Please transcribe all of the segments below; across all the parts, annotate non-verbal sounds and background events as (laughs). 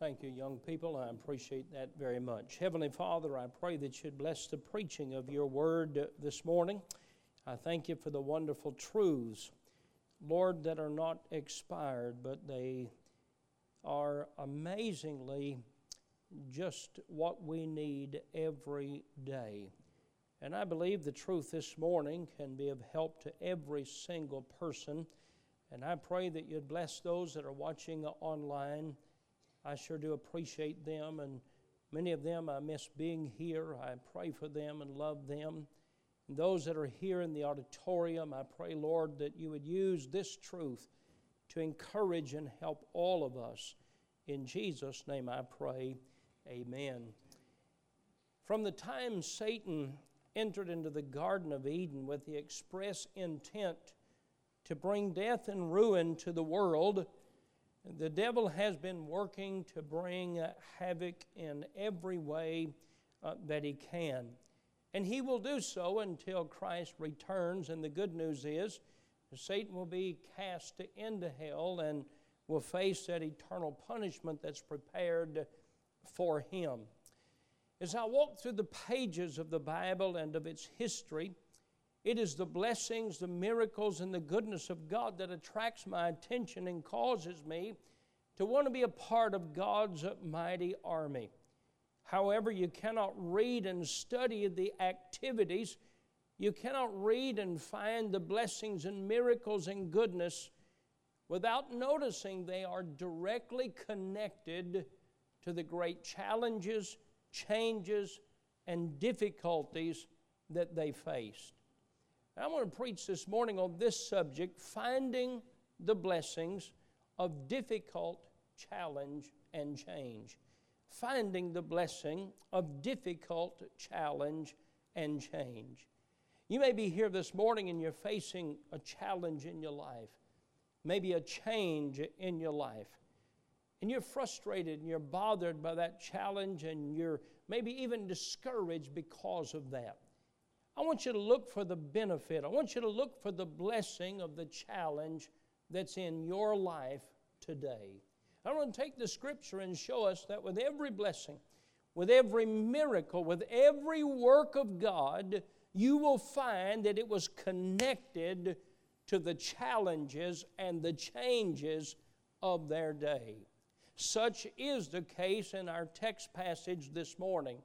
Thank you, young people. I appreciate that very much. Heavenly Father, I pray that you'd bless the preaching of your word this morning. I thank you for the wonderful truths, Lord, that are not expired, but they are amazingly just what we need every day. And I believe the truth this morning can be of help to every single person. And I pray that you'd bless those that are watching online I sure do appreciate them, and many of them I miss being here. I pray for them and love them. And those that are here in the auditorium, I pray, Lord, that you would use this truth to encourage and help all of us. In Jesus' name I pray. Amen. From the time Satan entered into the Garden of Eden with the express intent to bring death and ruin to the world, the devil has been working to bring uh, havoc in every way uh, that he can. And he will do so until Christ returns. And the good news is, Satan will be cast into hell and will face that eternal punishment that's prepared for him. As I walk through the pages of the Bible and of its history, it is the blessings, the miracles, and the goodness of God that attracts my attention and causes me to want to be a part of God's mighty army. However, you cannot read and study the activities, you cannot read and find the blessings and miracles and goodness without noticing they are directly connected to the great challenges, changes, and difficulties that they faced. I want to preach this morning on this subject finding the blessings of difficult challenge and change. Finding the blessing of difficult challenge and change. You may be here this morning and you're facing a challenge in your life, maybe a change in your life. And you're frustrated and you're bothered by that challenge and you're maybe even discouraged because of that. I want you to look for the benefit. I want you to look for the blessing of the challenge that's in your life today. I want to take the scripture and show us that with every blessing, with every miracle, with every work of God, you will find that it was connected to the challenges and the changes of their day. Such is the case in our text passage this morning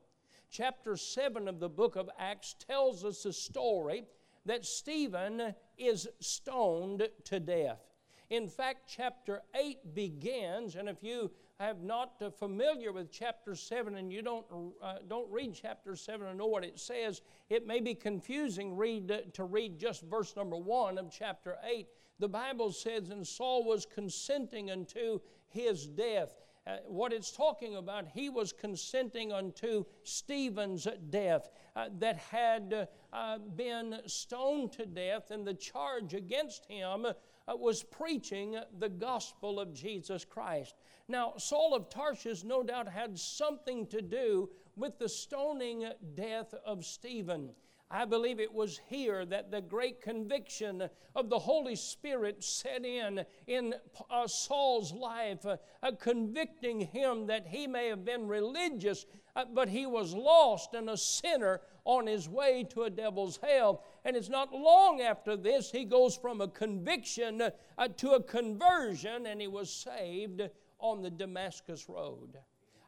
chapter 7 of the book of Acts tells us a story that Stephen is stoned to death. In fact, chapter 8 begins, and if you have not uh, familiar with chapter 7 and you don't, uh, don't read chapter 7 and know what it says, it may be confusing read, uh, to read just verse number 1 of chapter 8. The Bible says, And Saul was consenting unto his death uh, what it's talking about, he was consenting unto Stephen's death uh, that had uh, been stoned to death, and the charge against him uh, was preaching the gospel of Jesus Christ. Now, Saul of Tarsus no doubt had something to do with the stoning death of Stephen. I believe it was here that the great conviction of the Holy Spirit set in in uh, Saul's life, uh, uh, convicting him that he may have been religious, uh, but he was lost and a sinner on his way to a devil's hell. And it's not long after this he goes from a conviction uh, to a conversion, and he was saved on the Damascus Road.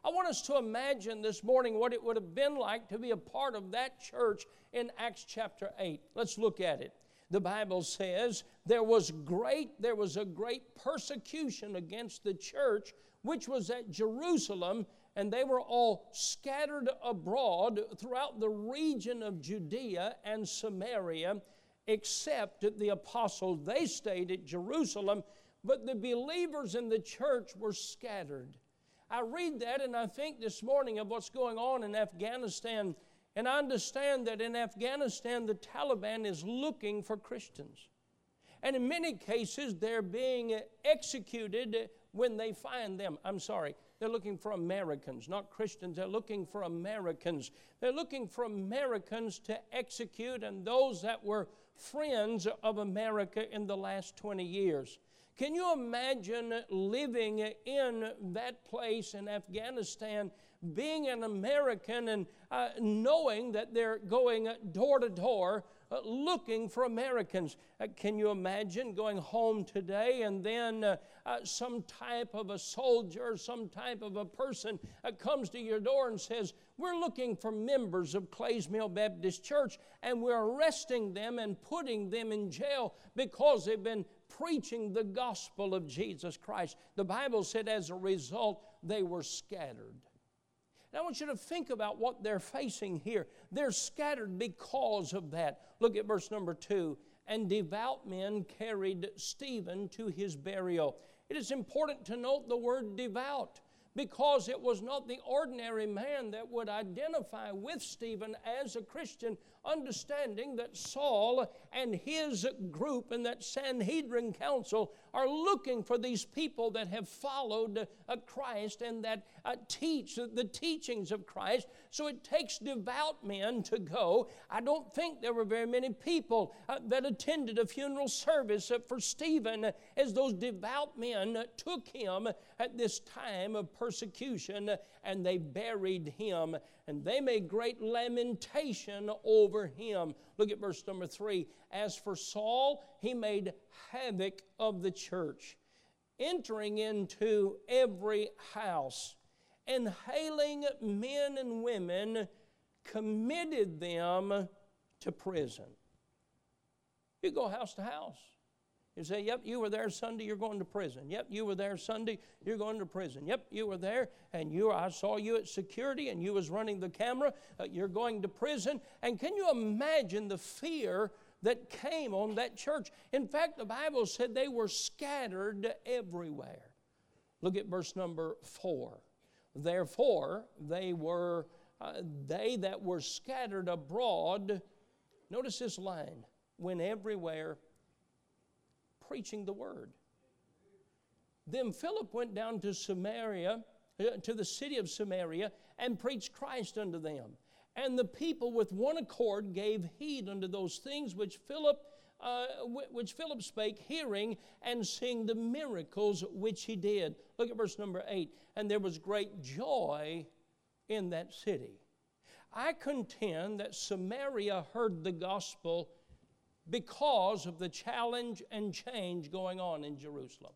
I want us to imagine this morning what it would have been like to be a part of that church in Acts chapter 8. Let's look at it. The Bible says there was great there was a great persecution against the church which was at Jerusalem and they were all scattered abroad throughout the region of Judea and Samaria except the apostles they stayed at Jerusalem but the believers in the church were scattered I read that and I think this morning of what's going on in Afghanistan, and I understand that in Afghanistan the Taliban is looking for Christians. And in many cases, they're being executed when they find them. I'm sorry, they're looking for Americans, not Christians. They're looking for Americans. They're looking for Americans to execute and those that were friends of America in the last 20 years. Can you imagine living in that place in Afghanistan, being an American and uh, knowing that they're going door to door uh, looking for Americans. Uh, can you imagine going home today and then uh, uh some type of a soldier, some type of a person comes to your door and says, We're looking for members of Clays Mill Baptist Church and we're arresting them and putting them in jail because they've been preaching the gospel of Jesus Christ. The Bible said as a result, they were scattered. And I want you to think about what they're facing here. They're scattered because of that. Look at verse number two. And devout men carried Stephen to his burial. It is important to note the word devout because it was not the ordinary man that would identify with Stephen as a Christian, understanding that Saul and his group and that Sanhedrin council are looking for these people that have followed uh, Christ and that uh, teach the teachings of Christ. So it takes devout men to go. I don't think there were very many people uh, that attended a funeral service uh, for Stephen as those devout men took him at this time of persecution and they buried him and they made great lamentation over him. Look at verse number three. As for Saul, he made havoc of the church, entering into every house and hailing men and women, committed them to prison. You go house to house. You say, Yep, you were there Sunday, you're going to prison. Yep, you were there Sunday, you're going to prison. Yep, you were there and you I saw you at security and you was running the camera, uh, you're going to prison. And can you imagine the fear that came on that church? In fact, the Bible said they were scattered everywhere. Look at verse number 4. Therefore, they were uh, they that were scattered abroad. Notice this line: went everywhere preaching the word. Then Philip went down to Samaria, uh, to the city of Samaria, and preached Christ unto them. And the people with one accord gave heed unto those things which Philip uh, which Philip spake, hearing and seeing the miracles which he did. Look at verse number 8. And there was great joy in that city. I contend that Samaria heard the gospel because of the challenge and change going on in Jerusalem.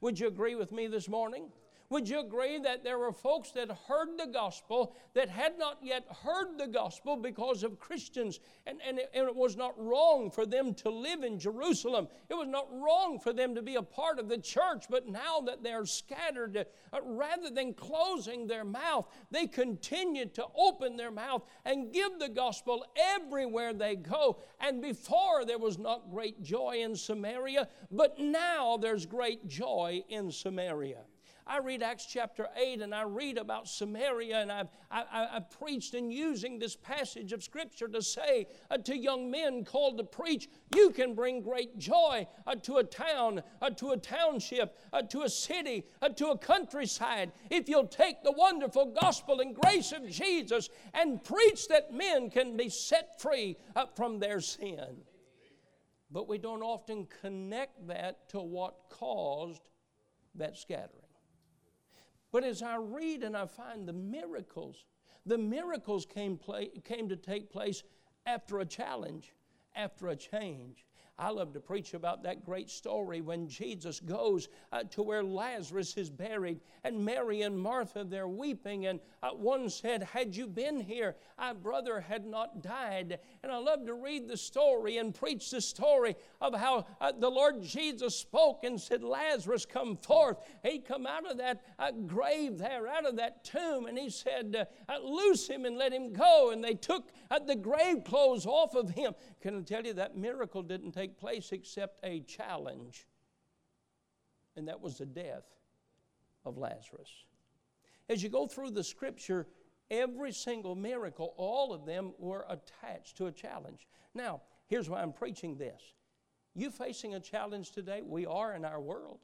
Would you agree with me this morning? Would you agree that there were folks that heard the gospel that had not yet heard the gospel because of Christians? And, and, it, and it was not wrong for them to live in Jerusalem. It was not wrong for them to be a part of the church, but now that they're scattered, uh, rather than closing their mouth, they continue to open their mouth and give the gospel everywhere they go. And before there was not great joy in Samaria, but now there's great joy in Samaria. I read Acts chapter 8 and I read about Samaria, and I've, I, have preached in using this passage of Scripture to say uh, to young men called to preach, you can bring great joy uh, to a town, uh, to a township, to a city, to a countryside, if you'll take the wonderful gospel and grace of Jesus and preach that men can be set free from their sin. But we don't often connect that to what caused that scattering. But as I read and I find the miracles, the miracles came, play, came to take place after a challenge, after a change. I love to preach about that great story when Jesus goes uh, to where Lazarus is buried, and Mary and Martha, they're weeping. And uh, one said, Had you been here, our brother had not died. And I love to read the story and preach the story of how uh, the Lord Jesus spoke and said, Lazarus, come forth. He come out of that uh, grave there, out of that tomb, and he said, uh, uh, Loose him and let him go. And they took the grave clothes off of him. Can I tell you that miracle didn't take take place except a challenge, and that was the death of Lazarus. As you go through the scripture, every single miracle, all of them were attached to a challenge. Now, here's why I'm preaching this. You facing a challenge today? We are in our world.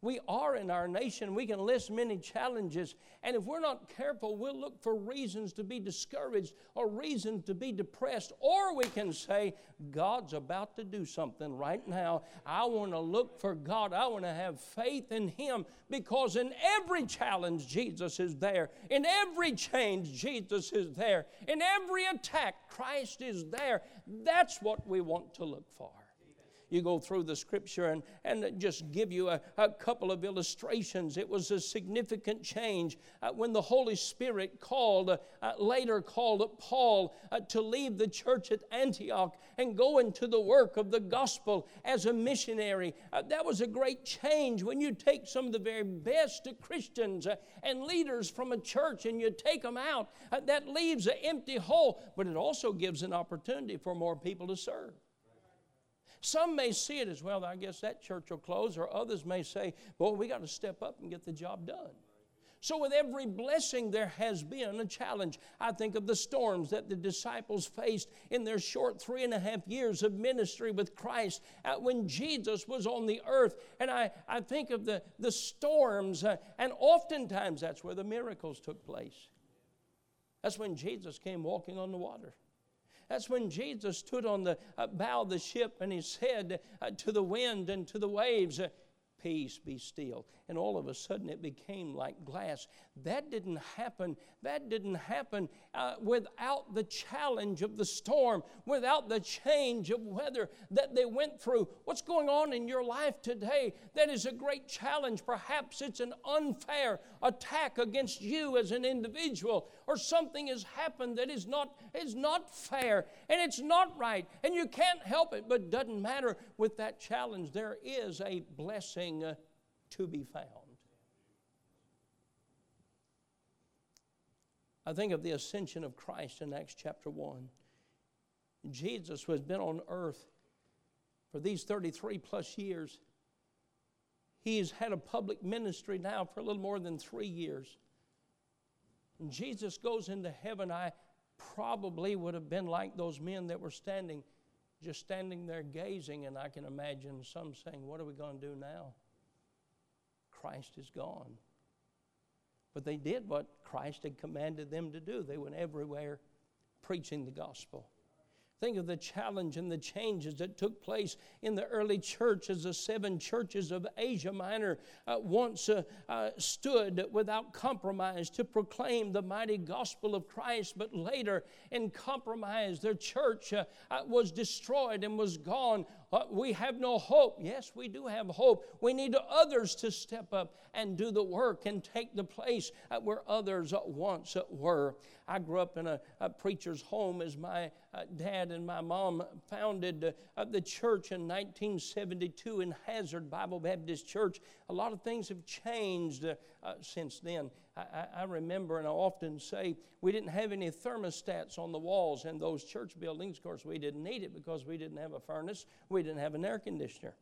We are in our nation. We can list many challenges. And if we're not careful, we'll look for reasons to be discouraged or reasons to be depressed. Or we can say, God's about to do something right now. I want to look for God. I want to have faith in Him because in every challenge, Jesus is there. In every change, Jesus is there. In every attack, Christ is there. That's what we want to look for you go through the scripture and, and just give you a, a couple of illustrations. It was a significant change uh, when the Holy Spirit called, uh, later called Paul uh, to leave the church at Antioch and go into the work of the gospel as a missionary. Uh, that was a great change when you take some of the very best Christians uh, and leaders from a church and you take them out. Uh, that leaves an empty hole, but it also gives an opportunity for more people to serve. Some may see it as well, I guess that church will close, or others may say, boy, we got to step up and get the job done. So, with every blessing, there has been a challenge. I think of the storms that the disciples faced in their short three and a half years of ministry with Christ uh, when Jesus was on the earth. And I, I think of the, the storms, uh, and oftentimes that's where the miracles took place. That's when Jesus came walking on the water. That's when Jesus stood on the uh, bow of the ship and he said uh, to the wind and to the waves, uh, Peace, be still. And all of a sudden it became like glass. That didn't happen. That didn't happen uh, without the challenge of the storm, without the change of weather that they went through. What's going on in your life today that is a great challenge? Perhaps it's an unfair attack against you as an individual, or something has happened that is not, is not fair and it's not right, and you can't help it, but doesn't matter. With that challenge, there is a blessing uh, to be found. I think of the ascension of Christ in Acts chapter 1. Jesus, who has been on earth for these 33 plus years, he's had a public ministry now for a little more than three years. And Jesus goes into heaven. I probably would have been like those men that were standing, just standing there gazing, and I can imagine some saying, What are we going to do now? Christ is gone. But they did what Christ had commanded them to do. They went everywhere preaching the gospel. Think of the challenge and the changes that took place in the early church as the seven churches of Asia Minor uh, once uh, uh, stood without compromise to proclaim the mighty gospel of Christ, but later, in compromise, their church uh, uh, was destroyed and was gone we have no hope. Yes, we do have hope. We need others to step up and do the work and take the place uh, where others uh, once were. I grew up in a, a preacher's home as my uh, dad and my mom founded uh, the church in 1972 in Hazard Bible Baptist Church. A lot of things have changed uh, since then. I, I, remember, and I often say, we didn't have any thermostats on the walls in those church buildings. Of course, we didn't need it because we didn't have a furnace, we didn't have an air conditioner.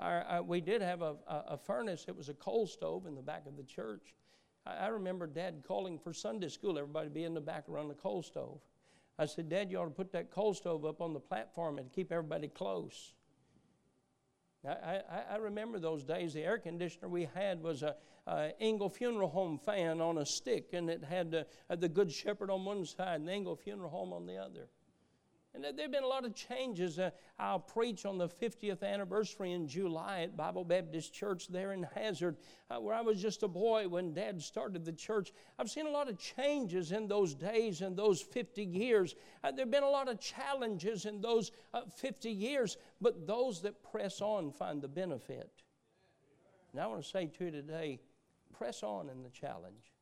Our, our, we did have a, a, a, furnace, it was a coal stove in the back of the church. I, I remember Dad calling for Sunday school, everybody be in the back around the coal stove. I said, Dad, you ought to put that coal stove up on the platform and keep everybody close. I, I, remember those days. The air conditioner we had was a, a Engel Funeral Home fan on a stick, and it had uh, the Good Shepherd on one side and the Engel Funeral Home on the other. And there have been a lot of changes. Uh, I'll preach on the 50th anniversary in July at Bible Baptist Church there in Hazard, uh, where I was just a boy when Dad started the church. I've seen a lot of changes in those days and those 50 years. Uh, there have been a lot of challenges in those uh, 50 years, but those that press on find the benefit. And I want to say to you today press on in the challenge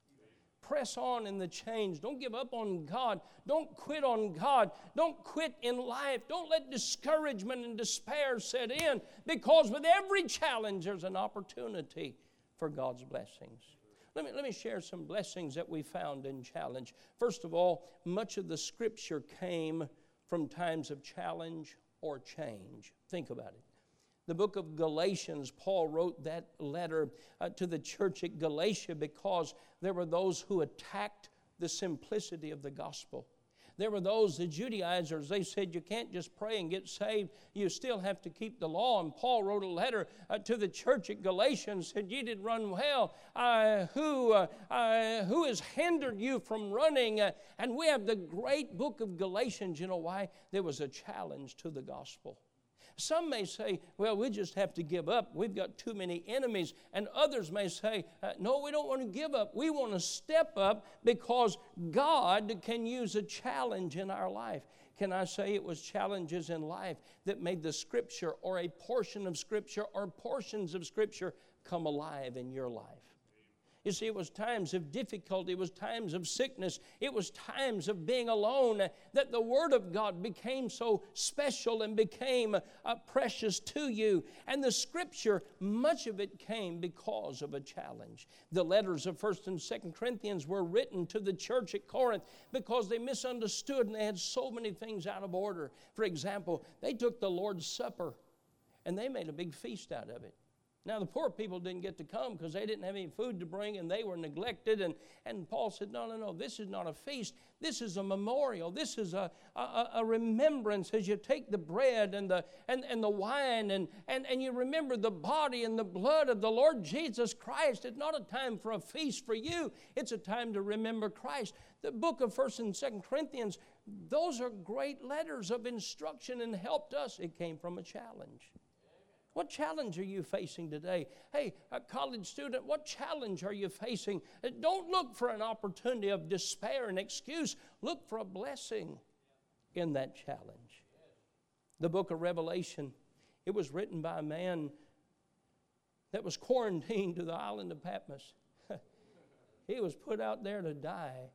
press on in the change. Don't give up on God. Don't quit on God. Don't quit in life. Don't let discouragement and despair set in because with every challenge, there's an opportunity for God's blessings. Let me, let me share some blessings that we found in challenge. First of all, much of the scripture came from times of challenge or change. Think about it the book of Galatians, Paul wrote that letter uh, to the church at Galatia because there were those who attacked the simplicity of the gospel. There were those, the Judaizers, they said you can't just pray and get saved. You still have to keep the law. And Paul wrote a letter uh, to the church at Galatians, said, You did run well. Uh, who, uh, who has hindered you from running? Uh, and we have the great book of Galatians. You know why? There was a challenge to the gospel. Some may say, well, we just have to give up. We've got too many enemies. And others may say, uh, no, we don't want to give up. We want to step up because God can use a challenge in our life. Can I say it was challenges in life that made the Scripture or a portion of Scripture or portions of Scripture come alive in your life? You see, it was times of difficulty, it was times of sickness, it was times of being alone that the Word of God became so special and became uh, precious to you. And the Scripture, much of it came because of a challenge. The letters of 1st and 2nd Corinthians were written to the church at Corinth because they misunderstood and they had so many things out of order. For example, they took the Lord's Supper and they made a big feast out of it. Now, the poor people didn't get to come because they didn't have any food to bring and they were neglected. And, and Paul said, No, no, no, this is not a feast. This is a memorial. This is a, a, a remembrance as you take the bread and the, and, and the wine and, and, and you remember the body and the blood of the Lord Jesus Christ. It's not a time for a feast for you, it's a time to remember Christ. The book of 1st and 2nd Corinthians, those are great letters of instruction and helped us. It came from a challenge. What challenge are you facing today? Hey, a college student, what challenge are you facing? Uh, don't look for an opportunity of despair and excuse. Look for a blessing in that challenge. The book of Revelation, it was written by a man that was quarantined to the island of Patmos. (laughs) he was put out there to die.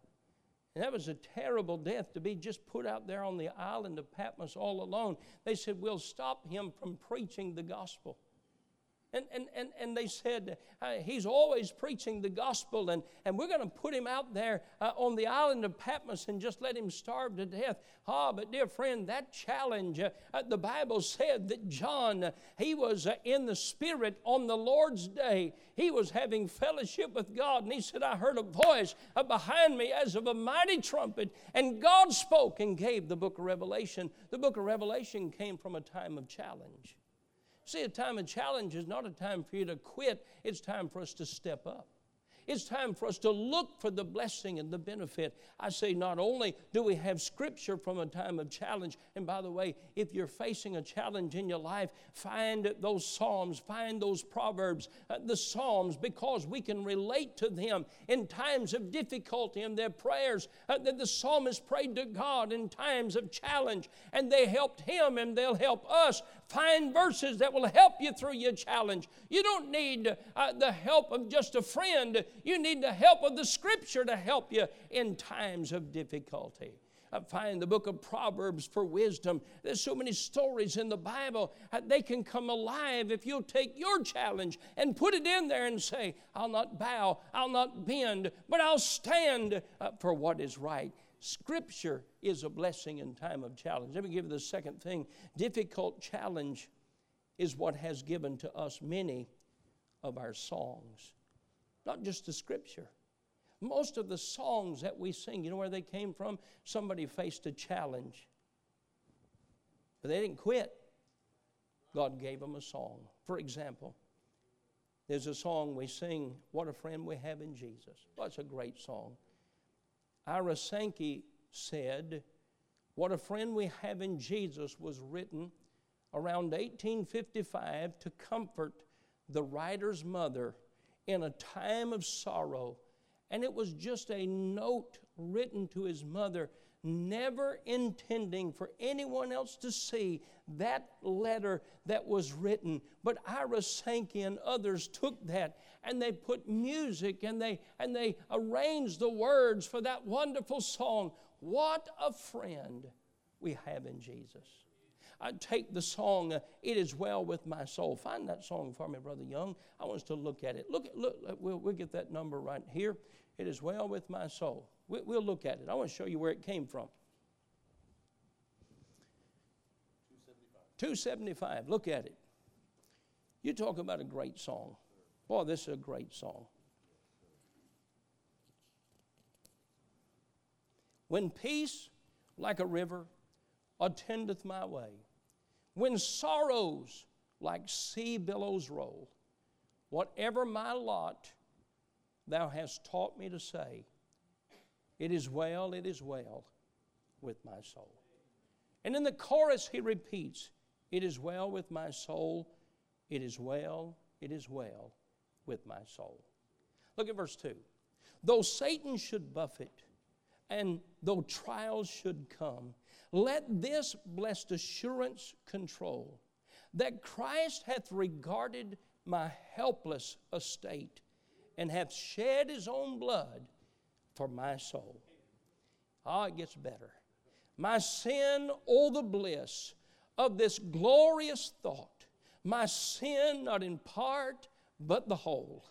And that was a terrible death to be just put out there on the island of Patmos all alone. They said, We'll stop him from preaching the gospel. And, and, and, and they said, uh, He's always preaching the gospel, and, and we're going to put him out there uh, on the island of Patmos and just let him starve to death. Ah, but dear friend, that challenge, uh, uh the Bible said that John, uh, he was in the Spirit on the Lord's day. He was having fellowship with God, and he said, I heard a voice behind me as of a mighty trumpet, and God spoke and gave the book of Revelation. The book of Revelation came from a time of challenge. See, a time of challenge is not a time for you to quit, it's time for us to step up. It's time for us to look for the blessing and the benefit. I say, not only do we have scripture from a time of challenge, and by the way, if you're facing a challenge in your life, find those Psalms, find those Proverbs, uh, the Psalms, because we can relate to them in times of difficulty and their prayers uh, that the psalmist prayed to God in times of challenge, and they helped him and they'll help us find verses that will help you through your challenge. You don't need uh, the help of just a friend. You need the help of the Scripture to help you in times of difficulty. I find the book of Proverbs for wisdom. There's so many stories in the Bible. Uh, they can come alive if you'll take your challenge and put it in there and say, I'll not bow, I'll not bend, but I'll stand uh, for what is right. Scripture is a blessing in time of challenge. Let me give you the second thing. Difficult challenge is what has given to us many of our songs not just the scripture. Most of the songs that we sing, you know where they came from? Somebody faced a challenge, but they didn't quit. God gave them a song. For example, there's a song we sing, What a Friend We Have in Jesus. Well, it's a great song. Ira Sankey said, What a Friend We Have in Jesus was written around 1855 to comfort the writer's mother in a time of sorrow. And it was just a note written to his mother, never intending for anyone else to see that letter that was written. But Ira Sankey and others took that and they put music and they and they arranged the words for that wonderful song. What a friend we have in Jesus. I take the song, uh, It Is Well With My Soul. Find that song for me, Brother Young. I want us to look at it. Look, look we'll, we'll get that number right here. It is well with my soul. We, we'll look at it. I want to show you where it came from. 275. 275. Look at it. You talk about a great song. Boy, this is a great song. When peace like a river attendeth my way, when sorrows like sea billows roll, whatever my lot, thou hast taught me to say, It is well, it is well with my soul. And in the chorus, he repeats, It is well with my soul, it is well, it is well with my soul. Look at verse 2. Though Satan should buffet, and though trials should come, let this blessed assurance control that Christ hath regarded my helpless estate and hath shed his own blood for my soul. Ah, it gets better. My sin, oh, the bliss of this glorious thought. My sin, not in part, but the whole,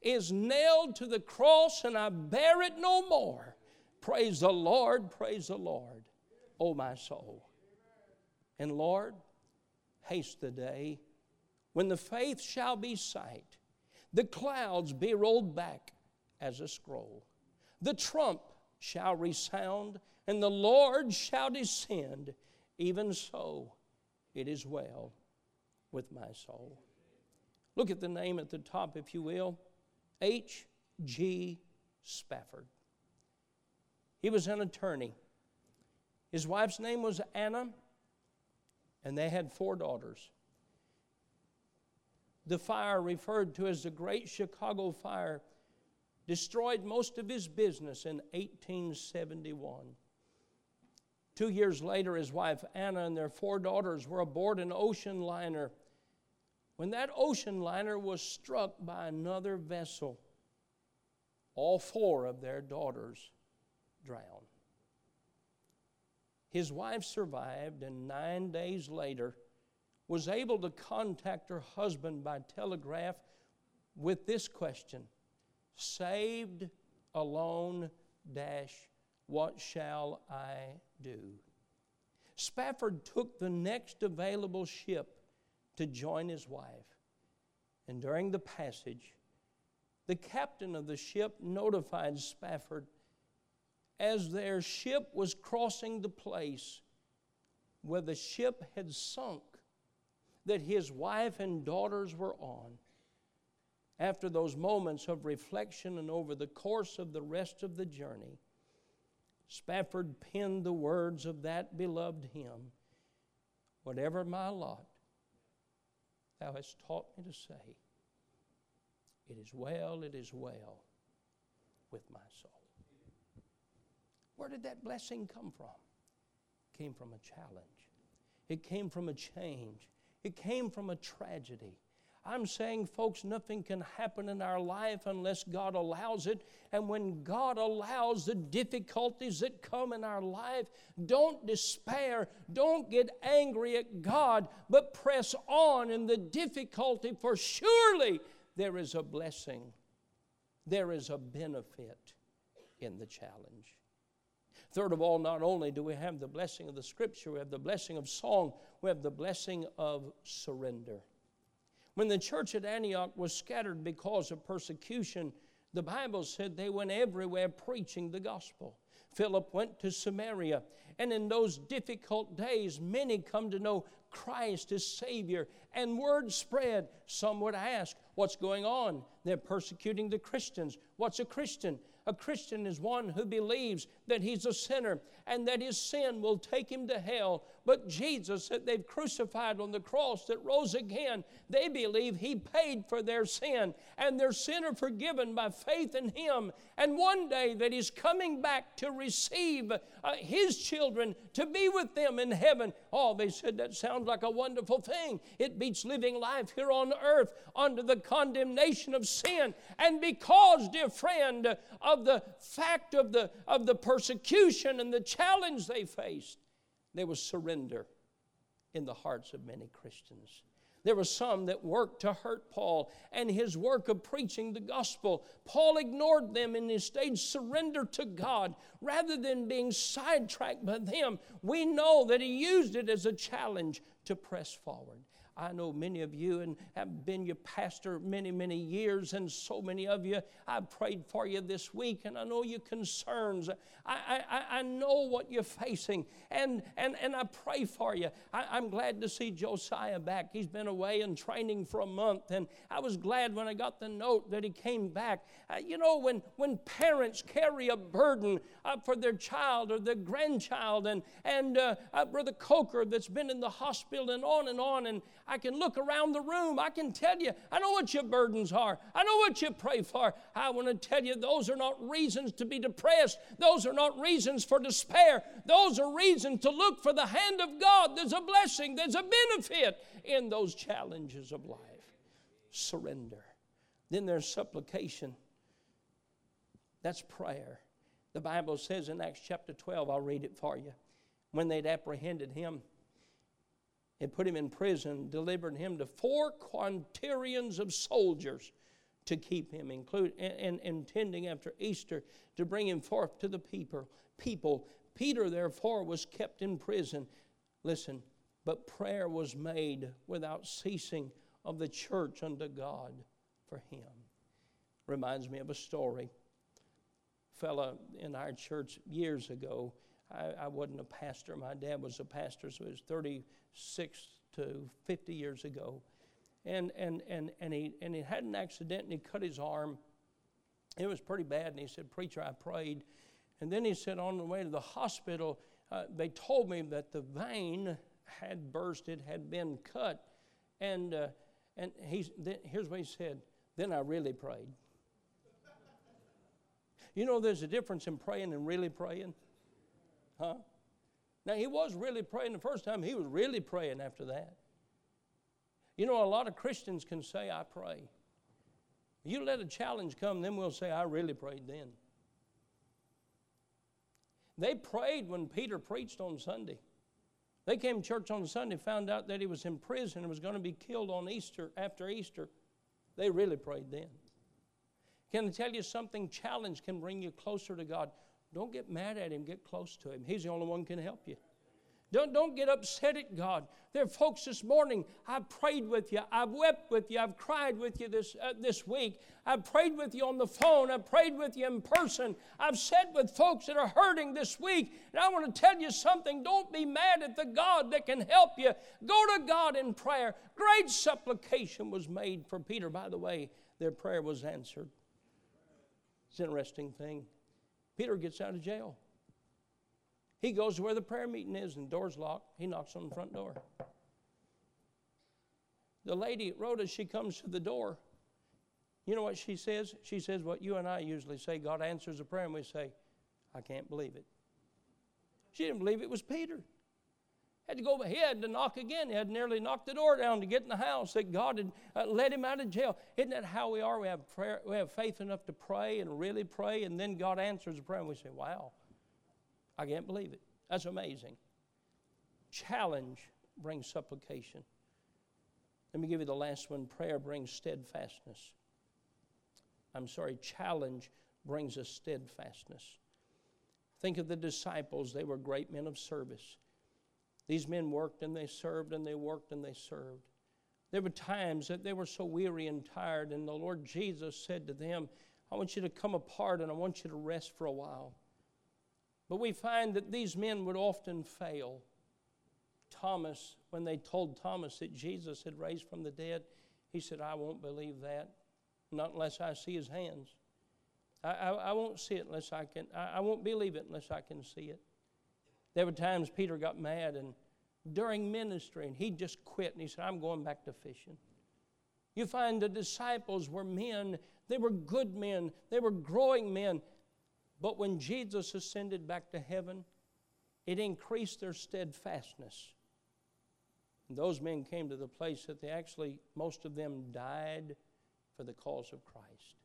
is nailed to the cross, and I bear it no more. Praise the Lord, praise the Lord, oh, my soul. And Lord, haste the day when the faith shall be sight, the clouds be rolled back as a scroll, the trump shall resound, and the Lord shall descend. Even so, it is well with my soul. Look at the name at the top, if you will H. G. Spafford. He was an attorney. His wife's name was Anna, and they had four daughters. The fire, referred to as the Great Chicago Fire, destroyed most of his business in 1871. Two years later, his wife Anna and their four daughters were aboard an ocean liner when that ocean liner was struck by another vessel. All four of their daughters drowned. His wife survived, and nine days later was able to contact her husband by telegraph with this question Saved, alone, dash, what shall I do? Spafford took the next available ship to join his wife. And during the passage, the captain of the ship notified Spafford as their ship was crossing the place where the ship had sunk that his wife and daughters were on. After those moments of reflection and over the course of the rest of the journey, Spafford penned the words of that beloved hymn Whatever my lot, thou hast taught me to say, It is well, it is well with my soul. Where did that blessing come from? It came from a challenge. It came from a change. It came from a tragedy. I'm saying, folks, nothing can happen in our life unless God allows it. And when God allows the difficulties that come in our life, don't despair. Don't get angry at God, but press on in the difficulty, for surely there is a blessing, there is a benefit in the challenge. Third of all, not only do we have the blessing of the scripture, we have the blessing of song, we have the blessing of surrender. When the church at Antioch was scattered because of persecution, the Bible said they went everywhere preaching the gospel. Philip went to Samaria, and in those difficult days, many come to know Christ as Savior, and word spread. Some would ask, What's going on? They're persecuting the Christians. What's a Christian? A Christian is one who believes that he's a sinner and that his sin will take him to hell. But Jesus, that they've crucified on the cross, that rose again, they believe he paid for their sin and their sin are forgiven by faith in him. And one day that he's coming back to receive uh, his children to be with them in heaven. Oh, they said that sounds like a wonderful thing. It beats living life here on earth under the condemnation of sin. And because, dear friend, of the fact of the, of the persecution and the challenge they faced, there was surrender in the hearts of many Christians. There were some that worked to hurt Paul and his work of preaching the gospel. Paul ignored them and instead surrendered to God rather than being sidetracked by them. We know that he used it as a challenge to press forward. I know many of you and have been your pastor many, many years, and so many of you, I've prayed for you this week, and I know your concerns. I, I, I know what you're facing, and, and, and I pray for you. I, am glad to see Josiah back. He's been away in training for a month, and I was glad when I got the note that he came back. Uh, you know, when, when parents carry a burden uh, for their child or their grandchild, and, and uh, uh, Brother Coker that's been in the hospital, and on and on, and I can look around the room. I can tell you, I know what your burdens are. I know what you pray for. I want to tell you, those are not reasons to be depressed. Those are not reasons for despair. Those are reasons to look for the hand of God. There's a blessing, there's a benefit in those challenges of life. Surrender. Then there's supplication. That's prayer. The Bible says in Acts chapter 12, I'll read it for you. When they'd apprehended him, and put him in prison, delivered him to four quaternions of soldiers to keep him, include, and, intending after Easter to bring him forth to the people. People, Peter therefore was kept in prison. Listen, but prayer was made without ceasing of the church unto God for him. Reminds me of a story. Fella in our church years ago I, I wasn't a pastor. My dad was a pastor, so it was 36 to 50 years ago. And, and, and, and, he, and he had an accident and he cut his arm. It was pretty bad. And he said, Preacher, I prayed. And then he said, On the way to the hospital, uh, they told me that the vein had bursted, had been cut. And, uh, and he's, then, here's what he said Then I really prayed. you know, there's a difference in praying and really praying. Huh? Now, he was really praying the first time, he was really praying after that. You know, a lot of Christians can say, I pray. You let a challenge come, then we'll say, I really prayed then. They prayed when Peter preached on Sunday. They came to church on Sunday, found out that he was in prison and was going to be killed on Easter, after Easter. They really prayed then. Can I tell you something? Challenge can bring you closer to God. Don't get mad at him, get close to him. He's the only one who can help you. Don't, don't get upset at God. There are folks this morning, I've prayed with you, I've wept with you, I've cried with you this, uh, this week. I've prayed with you on the phone, I've prayed with you in person. I've sat with folks that are hurting this week. And I want to tell you something don't be mad at the God that can help you. Go to God in prayer. Great supplication was made for Peter. By the way, their prayer was answered. It's an interesting thing. Peter gets out of jail. He goes to where the prayer meeting is, and the door's locked. He knocks on the front door. The lady, Rhoda, she comes to the door. You know what she says? She says what you and I usually say God answers a prayer, and we say, I can't believe it. She didn't believe it was Peter. Had to go, he had to knock again. He had nearly knocked the door down to get in the house that God had uh, let him out of jail. Isn't that how we are? We have prayer, we have faith enough to pray and really pray, and then God answers the prayer, and we say, Wow, I can't believe it. That's amazing. Challenge brings supplication. Let me give you the last one. Prayer brings steadfastness. I'm sorry, challenge brings us steadfastness. Think of the disciples, they were great men of service. These men worked and they served and they worked and they served. There were times that they were so weary and tired, and the Lord Jesus said to them, I want you to come apart and I want you to rest for a while. But we find that these men would often fail. Thomas, when they told Thomas that Jesus had raised from the dead, he said, I won't believe that, not unless I see his hands. I, I, I won't see it unless I can, I, I won't believe it unless I can see it. There were times Peter got mad and during ministry and he just quit and he said, I'm going back to fishing. You find the disciples were men, they were good men, they were growing men. But when Jesus ascended back to heaven, it increased their steadfastness. And those men came to the place that they actually, most of them died for the cause of Christ.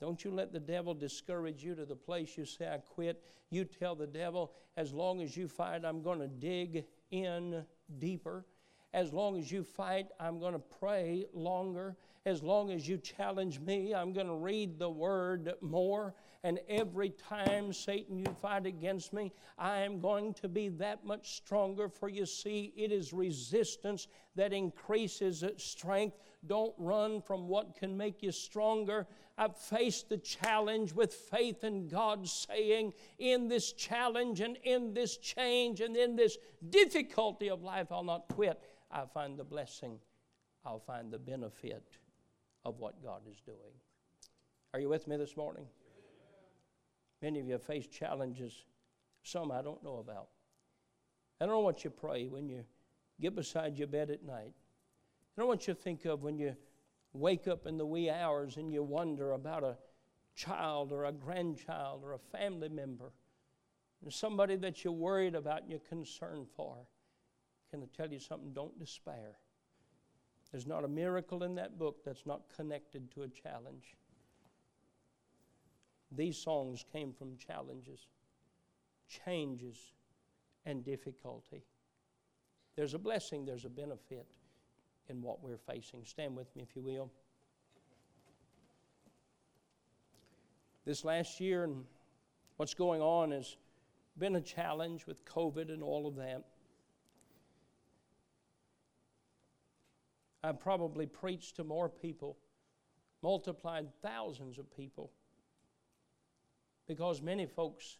Don't you let the devil discourage you to the place you say, I quit. You tell the devil, as long as you fight, I'm going to dig in deeper. As long as you fight, I'm going to pray longer. as long as you challenge me, I'm going to read the word more. And every time, Satan, you fight against me, I am going to be that much stronger. For you see, it is resistance that increases its strength. Don't run from what can make you stronger. I've faced the challenge with faith in God, saying, In this challenge and in this change and in this difficulty of life, I'll not quit. I'll find the blessing, I'll find the benefit of what God is doing. Are you with me this morning? Many of you have faced challenges, some I don't know about. I don't what you pray when you get beside your bed at night. I don't want you think of when you wake up in the wee hours and you wonder about a child or a grandchild or a family member, and somebody that you're worried about and you're concerned for. Can I tell you something? Don't despair. There's not a miracle in that book that's not connected to a challenge. These songs came from challenges, changes, and difficulty. There's a blessing, there's a benefit in what we're facing. Stand with me, if you will. This last year and what's going on has been a challenge with COVID and all of that. I've probably preached to more people, multiplied thousands of people, because many folks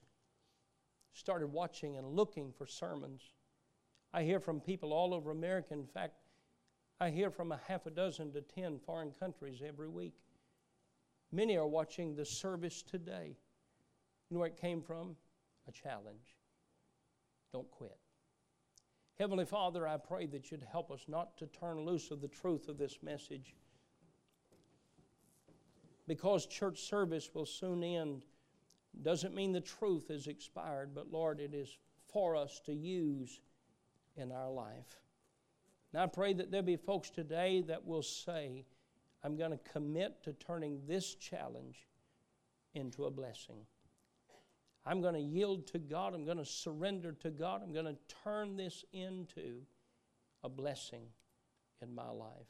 started watching and looking for sermons. I hear from people all over America. In fact, I hear from a half a dozen to ten foreign countries every week. Many are watching the service today. You know where it came from? A challenge. Don't quit. Heavenly Father, I pray that you'd help us not to turn loose of the truth of this message. Because church service will soon end doesn't mean the truth is expired, but Lord, it is for us to use in our life. Now I pray that there'll be folks today that will say, I'm going to commit to turning this challenge into a blessing. I'm going to yield to God. I'm going to surrender to God. I'm going to turn this into a blessing in my life.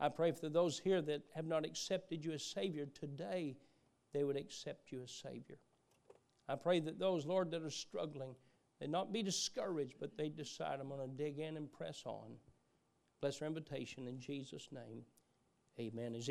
I pray for those here that have not accepted you as Savior today, they would accept you as Savior. I pray that those, Lord, that are struggling, they not be discouraged, but they decide, I'm going to dig in and press on. Bless their invitation in Jesus' name. Amen. As